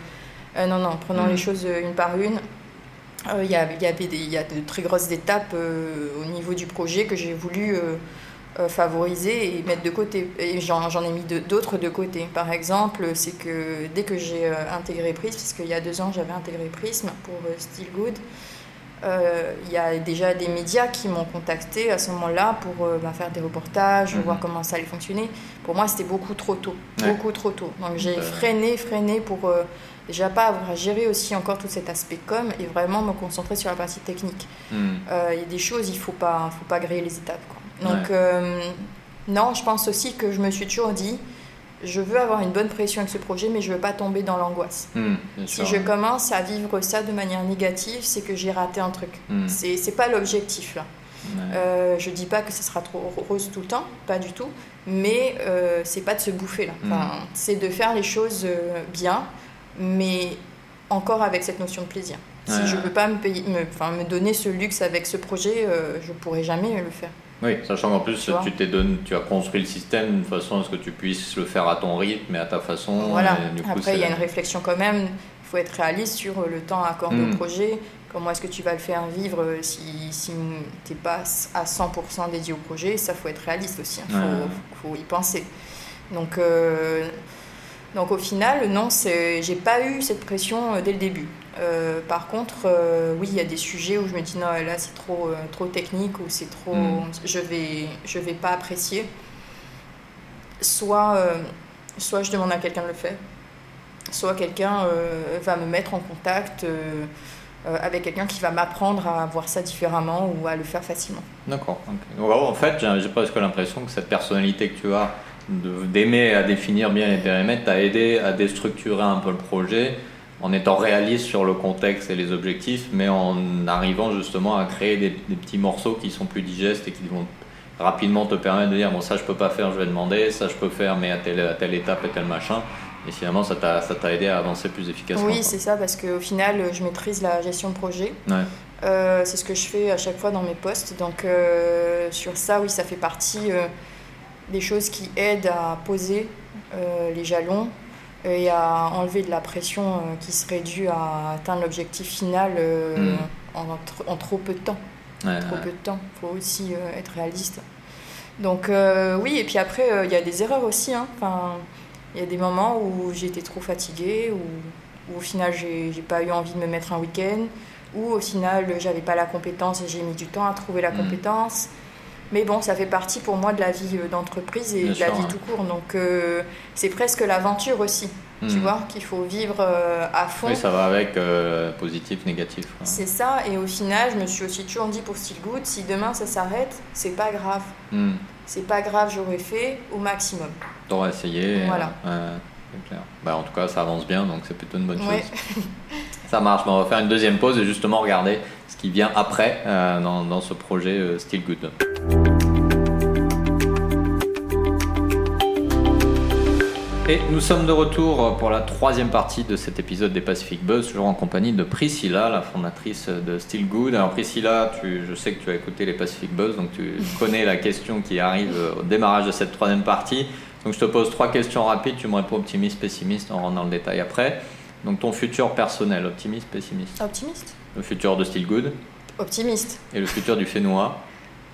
euh, non, non, prenons Mhm. les choses une par une. Il y, a, il y avait des- il y a de très grosses étapes au niveau du projet que j'ai voulu favoriser et mettre de côté. Et j'en ai mis d'autres de côté. Par exemple, c'est que dès que j'ai euh, intégré Prism, parce qu'il y a deux ans j'avais intégré Prism pour euh, Still Good, euh, il y a déjà des médias qui m'ont contacté à ce moment-là pour euh, bah, faire des reportages, Mhm. voir comment ça allait fonctionner. Pour moi, c'était beaucoup trop tôt. Ouais. Beaucoup trop tôt. Donc j'ai Euh. freiné, freiné pour euh, déjà pas avoir à gérer aussi encore tout cet aspect com et vraiment me concentrer sur la partie technique. Hmm. Euh, Il y a des choses, il faut pas, faut pas griller les étapes. quoi. Donc Ouais. euh, non, je pense aussi que je me suis toujours dit, je veux avoir une bonne pression avec ce projet, mais je veux pas tomber dans l'angoisse. Hmm. Si je commence à vivre ça de manière négative, c'est que j'ai raté un truc. Hmm. C'est c'est pas l'objectif là. Euh, je dis pas que ce sera trop rose tout le temps, pas du tout, mais euh, c'est pas de se bouffer là. Enfin, Mm. C'est de faire les choses euh, bien, mais encore avec cette notion de plaisir. Si Ouais, je ouais. peux pas me, payer, me, donner ce luxe avec ce projet, je pourrais jamais le faire. Oui, sachant qu'en plus, Tu t'es donné, tu as construit le système d'une façon à ce que tu puisses le faire à ton rythme et à ta façon. Voilà. et du coup, Après, il y a une réflexion quand même. Il faut être réaliste sur le temps accordé Mm. au projet. Comment est-ce que tu vas le faire vivre euh, si, si tu n'es pas à 100% dédié au projet? Ça, faut être réaliste aussi. Il Ouais. faut, faut y penser. Donc, euh, donc au final, non, c'est- j'ai pas eu cette pression euh, dès le début. Euh, par contre, euh, oui, il y a des sujets où je me dis non, là c'est trop, euh, trop technique ou c'est trop, Mm. je vais, je vais pas apprécier. Soit, soit je demande à quelqu'un de le faire, soit quelqu'un va me mettre en contact avec quelqu'un qui va m'apprendre à voir ça différemment ou à le faire facilement. D'accord. Donc, en fait, j'ai presque l'impression que cette personnalité que tu as d'aimer à définir bien les périmètres t'a aidé à déstructurer un peu le projet en étant réaliste sur le contexte et les objectifs, mais en arrivant justement à créer des, des petits morceaux qui sont plus digestes et qui vont rapidement te permettre de dire bon ça je peux pas faire, je vais demander, ça je peux faire mais à telle, à telle étape et tel machin. Et finalement ça t'a ça t'a aidé à avancer plus efficacement. oui, c'est ça, parce qu'au final, je maîtrise la gestion de projet. Ouais. Euh, c'est ce que je fais à chaque fois dans mes postes. Donc euh, sur ça, oui, ça fait partie euh, des choses qui aident à poser les jalons et à enlever de la pression euh, qui serait due à atteindre l'objectif final euh, Mm. en, en trop peu de temps. Ouais, Trop ouais. peu de temps. Il faut aussi euh, être réaliste. Donc euh, oui, et puis après, euh, il y a des erreurs aussi. hein. Enfin, il y a des moments où j'étais trop fatiguée, où, au final, j'ai pas eu envie de me mettre un week-end, ou au final, j'avais pas la compétence et j'ai mis du temps à trouver la Mm. compétence. Mais bon, ça fait partie pour moi de la vie euh, d'entreprise et Bien de la vie ouais. tout court. Donc c'est c'est presque l'aventure aussi, tu Hmm. vois, qu'il faut vivre euh, à fond. Oui, ça va avec euh, positif, négatif. C'est ça, et au final, je me suis aussi toujours dit pour Still Good, si demain ça s'arrête, c'est pas grave. Hmm. C'est pas grave, j'aurais fait au maximum. T'auras essayé. Voilà. euh, clair. Bah, en tout cas, ça avance bien, donc c'est plutôt une bonne Ouais. chose. Ça marche. On va faire une deuxième pause et justement regarder ce qui vient après euh, dans, dans ce projet euh, Still Good. Et nous sommes de retour pour la troisième partie de cet épisode des Pacific Buzz, toujours en compagnie de Priscilla, la fondatrice de Still Good. Alors Priscilla, tu, je sais que tu as écouté les Pacific Buzz, donc tu connais la question qui arrive au démarrage de cette troisième partie. Donc je te pose trois questions rapides, tu me réponds optimiste, pessimiste, on rentre dans le détail après. Donc ton futur personnel, optimiste, pessimiste. Optimiste Le futur de Still Good Optimiste. et le futur du Fénois.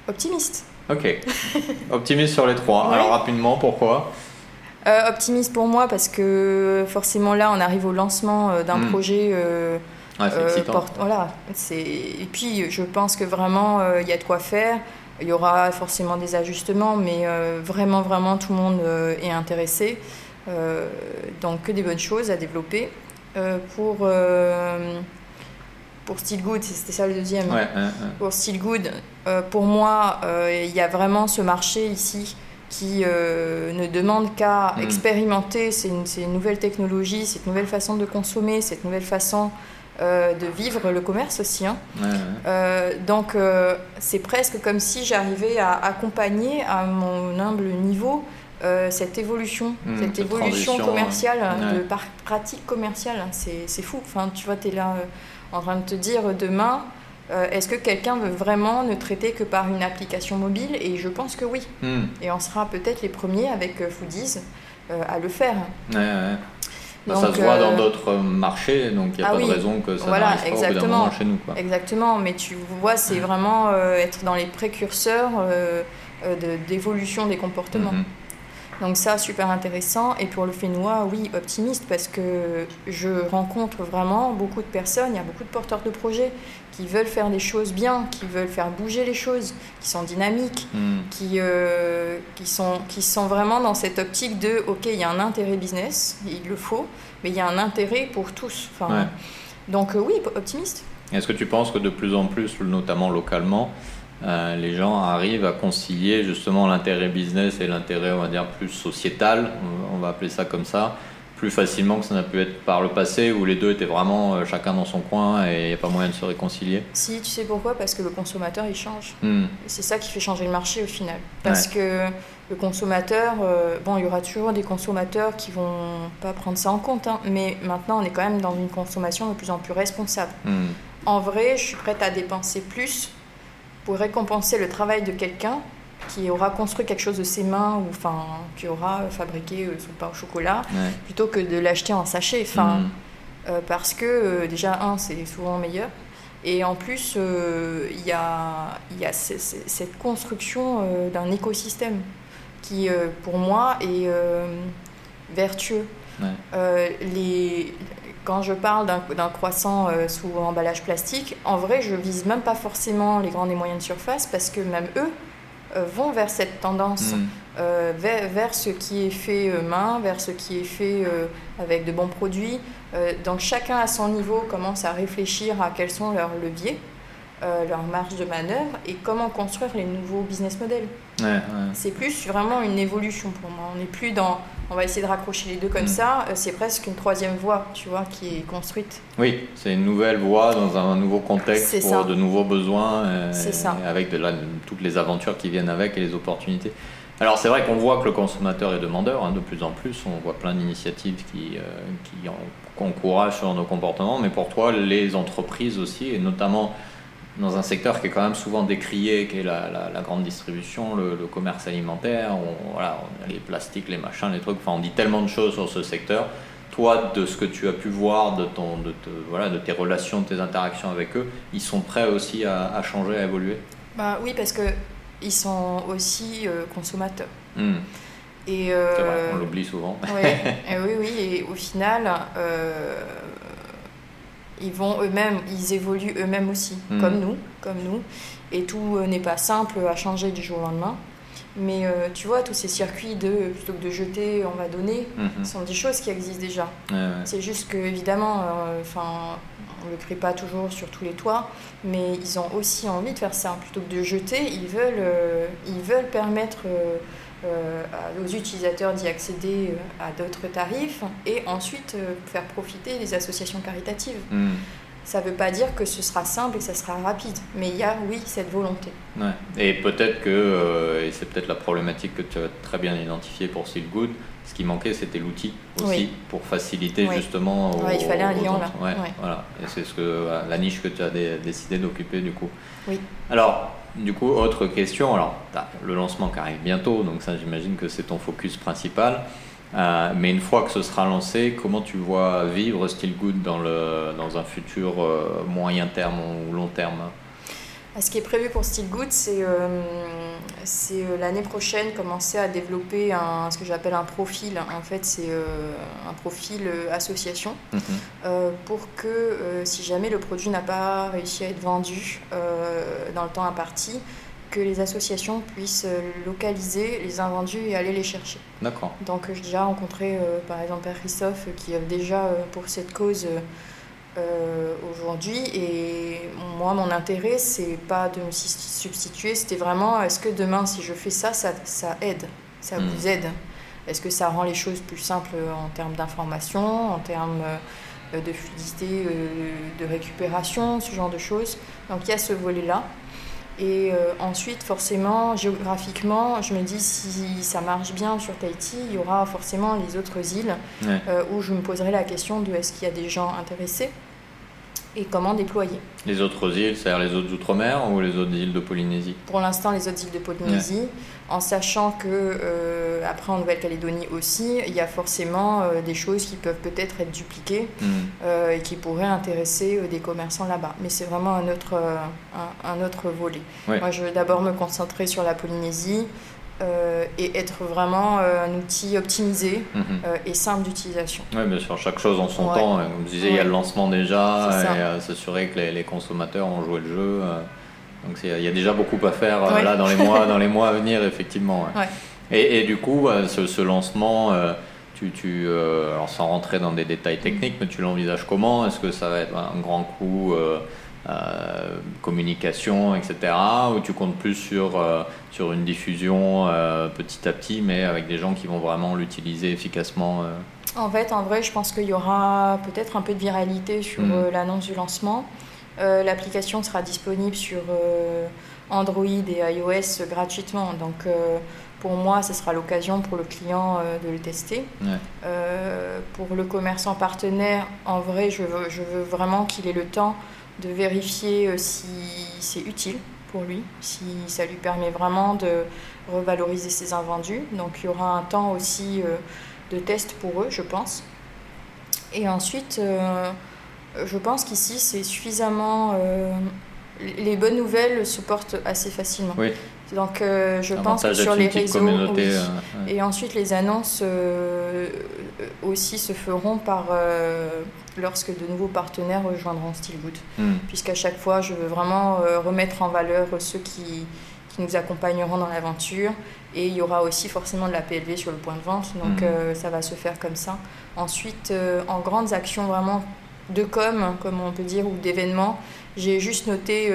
Optimiste. Ok. Optimiste sur les trois. Ouais. Alors rapidement, pourquoi? Euh, optimiste pour moi parce que forcément là, on arrive au lancement euh, d'un Mm. projet. euh, Ouais, c'est euh, excitant. porte- voilà, c'est et puis je pense que vraiment il y a de quoi faire. Il y aura forcément des ajustements, mais vraiment vraiment tout le monde est intéressé. Donc que des bonnes choses à développer pour pour Still Good, c'était ça le deuxième. Ouais, ouais, ouais. Pour Still Good, euh, pour moi, euh, il y a vraiment ce marché ici qui euh, ne demande qu'à Mm. expérimenter ces, ces nouvelles technologies, cette nouvelle façon de consommer, cette nouvelle façon euh, de vivre le commerce aussi. hein. Ouais, ouais. Euh, donc c'est presque comme si j'arrivais à accompagner à mon humble niveau cette évolution, Mm, cette cette évolution commerciale, ouais. de par- pratique commerciale. hein. C'est fou. Enfin, tu vois, tu es là en train de te dire demain, euh, est-ce que quelqu'un veut vraiment ne traiter que par une application mobile? Et je pense que oui. Hmm. Et on sera peut-être les premiers avec euh, Foodies euh, à le faire. Ouais, ouais. Bah, ça se voit dans d'autres marchés, donc il n'y a ah pas oui. de raison que ça Voilà, n'arrive pas au bout exactement. moment chez nous. Quoi. Exactement, mais tu vois, c'est vraiment euh, être dans les précurseurs de- d'évolution des comportements. Mhm. Donc ça, super intéressant. Et pour le Fénois, oui, optimiste, parce que je rencontre vraiment beaucoup de personnes, il y a beaucoup de porteurs de projets qui veulent faire des choses bien, qui veulent faire bouger les choses, qui sont dynamiques, Hmm. qui, euh, qui, sont, qui sont vraiment dans cette optique de, OK, il y a un intérêt business, il le faut, mais il y a un intérêt pour tous. Enfin, Ouais. Donc euh, oui, optimiste. Est-ce que tu penses que de plus en plus, notamment localement, euh, les gens arrivent à concilier justement l'intérêt business et l'intérêt, on va dire, plus sociétal, on va appeler ça comme ça, plus facilement que ça n'a pu être par le passé où les deux étaient vraiment euh, chacun dans son coin et il n'y a pas moyen de se réconcilier Si, tu sais pourquoi? Parce que le consommateur il change. Hmm. C'est ça qui fait changer le marché au final. Parce que le consommateur, euh, bon, il y aura toujours des consommateurs qui vont pas prendre ça en compte, hein, mais maintenant on est quand même dans une consommation de plus en plus responsable. Hmm. En vrai, je suis prête à dépenser plus pour récompenser le travail de quelqu'un qui aura construit quelque chose de ses mains ou enfin qui aura fabriqué euh, son pain au chocolat Ouais. plutôt que de l'acheter en sachet. Enfin, Hmm. euh, parce que euh, déjà un c'est souvent meilleur et en plus euh, il y a, y cette construction d'un écosystème qui pour moi est vertueux. Ouais. Les, quand je parle d'un croissant euh, sous emballage plastique, en vrai je vise même pas forcément les grandes et moyennes surfaces parce que même eux vont vers cette tendance Hmm. euh, vers, vers ce qui est fait euh, main, vers ce qui est fait euh, avec de bons produits. Euh, donc chacun à son niveau commence à réfléchir à quels sont leurs leviers, euh, leurs marges de manœuvre et comment construire les nouveaux business models. Ouais, ouais. C'est plus vraiment une évolution pour moi. On n'est plus dans on va essayer de raccrocher les deux comme Mm. ça, euh, c'est presque une troisième voie, tu vois, qui est construite. Oui, c'est une nouvelle voie dans un nouveau contexte pour ça. de nouveaux besoins, euh, C'est ça. et avec de la- toutes les aventures qui viennent avec et les opportunités. Alors c'est vrai qu'on voit que le consommateur est demandeur hein, de plus en plus, on voit plein d'initiatives qui, euh, qui en- encouragent sur nos comportements, mais pour toi les entreprises aussi, et notamment dans un secteur qui est quand même souvent décrié, qui est la, la- la grande distribution, le, le commerce alimentaire, on- voilà, on a les plastiques, les machins, les trucs, enfin on dit tellement de choses sur ce secteur. Toi, de ce que tu as pu voir, de, ton, de, te- voilà, de tes relations, de tes interactions avec eux, ils sont prêts aussi à, à changer, à évoluer? Bah oui, parce que ils sont aussi euh, consommateurs. Hmm, Et euh, C'est vrai, on l'oublie souvent. Ouais, et oui, oui, et au final, euh, ils vont eux-mêmes, ils évoluent eux-mêmes aussi, Mm. comme nous, comme nous. Et tout euh, n'est pas simple à changer du jour au lendemain. Mais euh, tu vois, tous ces circuits de plutôt que de jeter, on va donner, Mhm. sont des choses qui existent déjà. Ouais, ouais. C'est juste que évidemment, euh, on le crie pas toujours sur tous les toits, mais ils ont aussi envie de faire ça. Plutôt que de jeter, ils veulent, euh, ils veulent permettre aux utilisateurs d'y accéder euh, à d'autres tarifs et ensuite euh, faire profiter les associations caritatives. Hmm, Ça ne veut pas dire que ce sera simple et que ça sera rapide, mais il y a oui cette volonté. ouais. Et peut-être que, euh, et c'est peut-être la problématique que tu as très bien identifiée pour Seal Good, ce qui manquait c'était l'outil aussi Oui. pour faciliter Oui. justement. Ouais, il fallait un lien, là. Ouais. Voilà. Et c'est ce que la niche que tu as dé- décidé d'occuper du coup. Oui. Alors, du coup, autre question. Alors, t'as le lancement qui arrive bientôt, donc ça, j'imagine que c'est ton focus principal. Euh, mais une fois que ce sera lancé, comment tu vois vivre Still Good dans, le, dans un futur euh, moyen terme ou long terme? Ah, Ce qui est prévu pour Still Good, c'est euh, c'est, euh, l'année prochaine commencer à développer un, ce que j'appelle un profil. En fait, c'est un profil association Mhm. pour que si jamais le produit n'a pas réussi à être vendu dans le temps imparti, que les associations puissent euh, localiser les invendus et aller les chercher. D'accord. Donc euh, j'ai déjà rencontré euh, par exemple Père Christophe qui œuvre déjà euh, pour cette cause euh, aujourd'hui et moi mon intérêt c'est pas de me substituer, c'était vraiment est-ce que demain si je fais ça, ça, ça aide, ça Mm. vous aide? Est-ce que ça rend les choses plus simples en termes d'information, en termes de fluidité, de récupération, ce genre de choses? Donc il y a ce volet-là. Et euh, ensuite, forcément, géographiquement, je me dis si ça marche bien sur Tahiti, il y aura forcément les autres îles Ouais. euh, où je me poserai la question de est-ce qu'il y a des gens intéressés et comment déployer. Les autres îles, c'est-à-dire les autres outre-mer ou les autres îles de Polynésie? Pour l'instant, les autres îles de Polynésie, en sachant que euh, après en Nouvelle-Calédonie aussi, il y a forcément euh, des choses qui peuvent peut-être être dupliquées Mhm. euh, et qui pourraient intéresser des commerçants là-bas. Mais c'est vraiment un autre, un, un autre volet. Ouais. Moi, je veux d'abord me concentrer sur la Polynésie euh, et être vraiment euh, un outil optimisé Mhm. euh, et simple d'utilisation. Oui, bien sûr, chaque chose en son Ouais. temps. Comme je disais, il y a le lancement déjà, et s'assurer que les, les consommateurs ont joué le jeu. donc il y a déjà beaucoup à faire Ouais. là dans les mois, dans les mois à venir, effectivement. Et, et du coup, euh, ce, ce lancement, tu, tu, alors sans rentrer dans des détails techniques, mais tu l'envisages comment? Est-ce que ça va être un grand coup euh, communication, etc. Ou tu comptes plus sur, euh, sur une diffusion euh, petit à petit, mais avec des gens qui vont vraiment l'utiliser efficacement En fait, en vrai, je pense qu'il y aura peut-être un peu de viralité sur Mm. l'annonce du lancement. L'application sera disponible sur Android et iOS gratuitement. Donc, pour moi, ce sera l'occasion pour le client euh, de le tester. Ouais. Euh, pour le commerçant partenaire, en vrai, je veux, je veux vraiment qu'il ait le temps de vérifier euh, si c'est utile pour lui, si ça lui permet vraiment de revaloriser ses invendus. Donc il y aura un temps aussi euh, de test pour eux, je pense. Et ensuite, euh, je pense qu'ici, c'est suffisamment... les bonnes nouvelles se portent assez facilement. Oui. Donc je pense que sur les réseaux... communauté. oui. euh, ouais. Et ensuite, les annonces euh, aussi se feront par euh, lorsque de nouveaux partenaires rejoindront Steelgood. Hmm. Puisqu'à chaque fois, je veux vraiment euh, remettre en valeur ceux qui, qui nous accompagneront dans l'aventure. Et il y aura aussi forcément de la PLV sur le point de vente. Donc, euh, ça va se faire comme ça. Ensuite, en grandes actions vraiment de com, comme on peut dire, ou d'événements, j'ai juste noté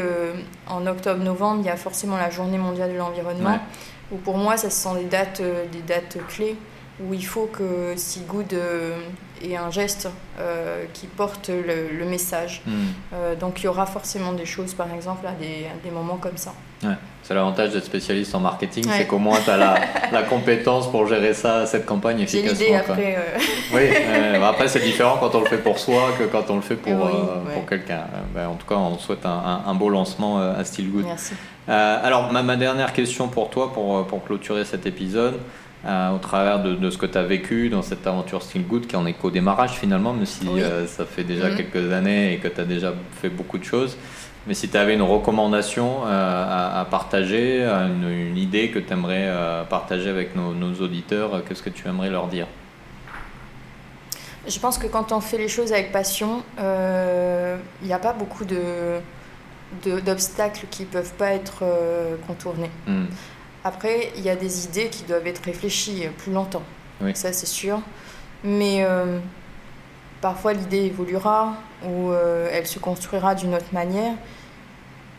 en octobre-novembre, il y a forcément la Journée mondiale de l'environnement Ouais. où pour moi, ça ce sont des dates, des dates clés où il faut que Good euh, ait un geste euh, qui porte le, le message. Hmm. Euh, donc il y aura forcément des choses, par exemple, à des, à des moments comme ça. Ouais. C'est l'avantage d'être spécialiste en marketing, Ouais. c'est qu'au moins tu as la, la compétence pour gérer ça, cette campagne efficacement. après. euh, Oui, euh, après c'est différent quand on le fait pour soi que quand on le fait pour, Oui, euh, ouais. pour quelqu'un. Bah, en tout cas, on souhaite un, un- un beau lancement à Steelgood. Merci. Euh, alors, ma, ma dernière question pour toi, pour, pour clôturer cet épisode, euh, au travers de, de ce que tu as vécu dans cette aventure Steelgood, qui en est qu'au démarrage finalement, même si Oui. euh, ça fait déjà Mhm. quelques années et que tu as déjà fait beaucoup de choses. Mais si tu avais une recommandation euh, à, à partager, une, une idée que tu aimerais partager avec nos, nos auditeurs, qu'est-ce que tu aimerais leur dire? Je pense que quand on fait les choses avec passion, il n'y a pas beaucoup de d'obstacles qui ne peuvent pas être contournés. Hmm. Après, il y a des idées qui doivent être réfléchies plus longtemps. Oui. Ça, c'est sûr. Mais euh, parfois, l'idée évoluera ou euh, elle se construira d'une autre manière.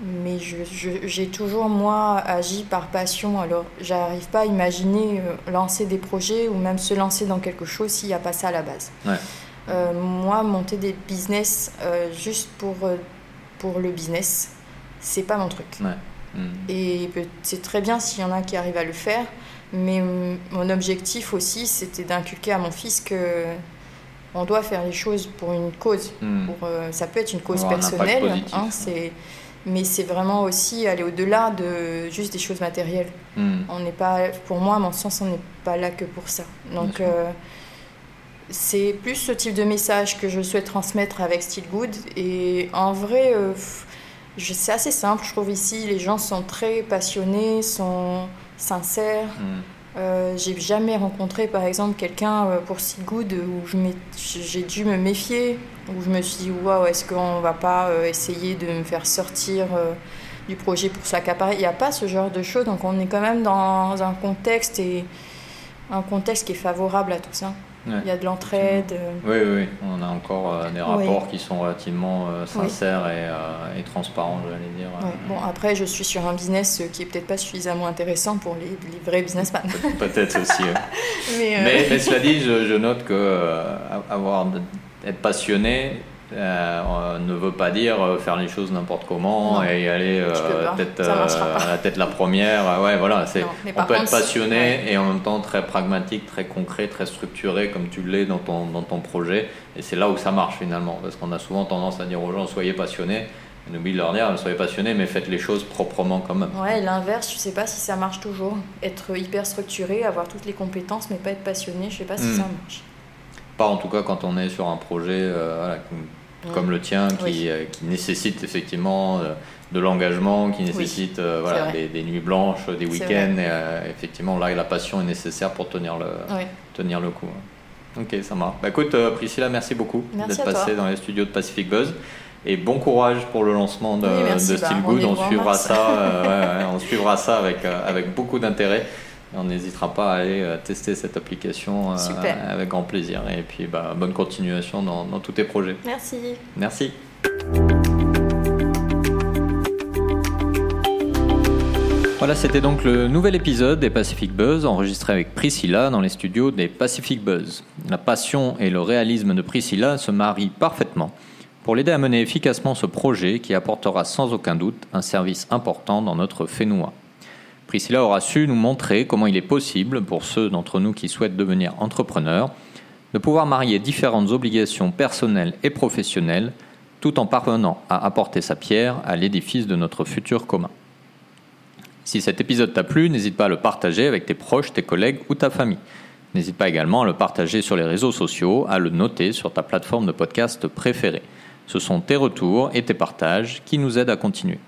Mais j'ai toujours, moi, agi par passion. Alors, j'arrive pas à imaginer euh, lancer des projets ou même se lancer dans quelque chose s'il n'y a pas ça à la base. Ouais. Moi, monter des business juste pour, pour le business, c'est pas mon truc. Hmm. Et c'est très bien s'il y en a qui arrivent à le faire, mais mon objectif aussi, c'était d'inculquer à mon fils que on doit faire les choses pour une cause. Pour, euh, ça peut être une cause un personnelle, hein, c'est, mais c'est vraiment aussi aller au-delà de juste des choses matérielles. Hmm. On n'est pas, pour moi, à mon sens, on n'est pas là que pour ça. Donc, euh, c'est plus ce type de message que je souhaite transmettre avec Still Good. Et en vrai, euh, pff, c'est assez simple, je trouve ici. Les gens sont très passionnés, sont sincères. Hmm. Euh, j'ai jamais rencontré, par exemple, quelqu'un euh, pour Still Good où je j'ai dû me méfier, où je me suis dit, waouh, est-ce qu'on va pas euh, essayer de me faire sortir euh, du projet pour s'accaparer? Il n'y a pas ce genre de choses, donc on est quand même dans un contexte et un contexte qui est favorable à tout ça. Ouais. Il y a de l'entraide. euh, Oui, oui, oui, on a encore euh, des rapports qui sont relativement euh, Oui. sincères et, euh, et transparents, j'allais dire. ouais. Bon, après, je suis sur un business qui est peut-être pas suffisamment intéressant pour les, les vrais businessmen. Peut-être aussi. mais, mais, mais cela dit, je, je note que avoir, être passionné euh, ne veut pas dire euh, faire les choses n'importe comment Non. et y aller euh, peut-être euh, la tête la première. Ouais, voilà, c'est, on peut contre, être passionné et en même temps très pragmatique, très concret, très structuré comme tu l'es dans ton, dans ton projet. Et c'est là où ça marche finalement, parce qu'on a souvent tendance à dire aux gens soyez passionnés. On oublie de leur dire soyez passionnés, mais faites les choses proprement quand même. Ouais, l'inverse, je sais pas si ça marche toujours. Être hyper structuré, avoir toutes les compétences, mais pas être passionné, je sais pas si Mm. ça marche. Pas en tout cas quand on est sur un projet voilà, comme- comme le tien qui, Oui. euh, qui nécessite effectivement euh, de l'engagement, qui nécessite euh, voilà, des, des nuits blanches, des week-ends. Et, effectivement, là, la passion est nécessaire pour tenir le, tenir le coup. Ok, ça marche. Bah, écoute, Priscilla, merci beaucoup d'être passée dans les studios de Pacific Buzz. Et bon courage pour le lancement de, de Bah, Still Good. On suivra ça, ouais, ouais, on suivra ça avec, avec beaucoup d'intérêt. Et On n'hésitera pas à aller euh, tester cette application euh, avec grand plaisir. Et puis, bah, bonne continuation dans, dans tous tes projets. Merci. Voilà, c'était donc le nouvel épisode des Pacific Buzz enregistré avec Priscilla dans les studios des Pacific Buzz. La passion et le réalisme de Priscilla se marient parfaitement pour l'aider à mener efficacement ce projet qui apportera sans aucun doute un service important dans notre Fénois. Priscilla aura su nous montrer comment il est possible, pour ceux d'entre nous qui souhaitent devenir entrepreneurs, de pouvoir marier différentes obligations personnelles et professionnelles tout en parvenant à apporter sa pierre à l'édifice de notre futur commun. Si cet épisode t'a plu, n'hésite pas à le partager avec tes proches, tes collègues ou ta famille. N'hésite pas également à le partager sur les réseaux sociaux, à le noter sur ta plateforme de podcast préférée. Ce sont tes retours et tes partages qui nous aident à continuer.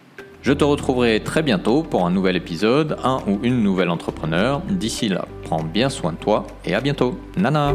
Je te retrouverai très bientôt pour un nouvel épisode, un ou une nouvelle entrepreneur. D'ici là, prends bien soin de toi et à bientôt. Nana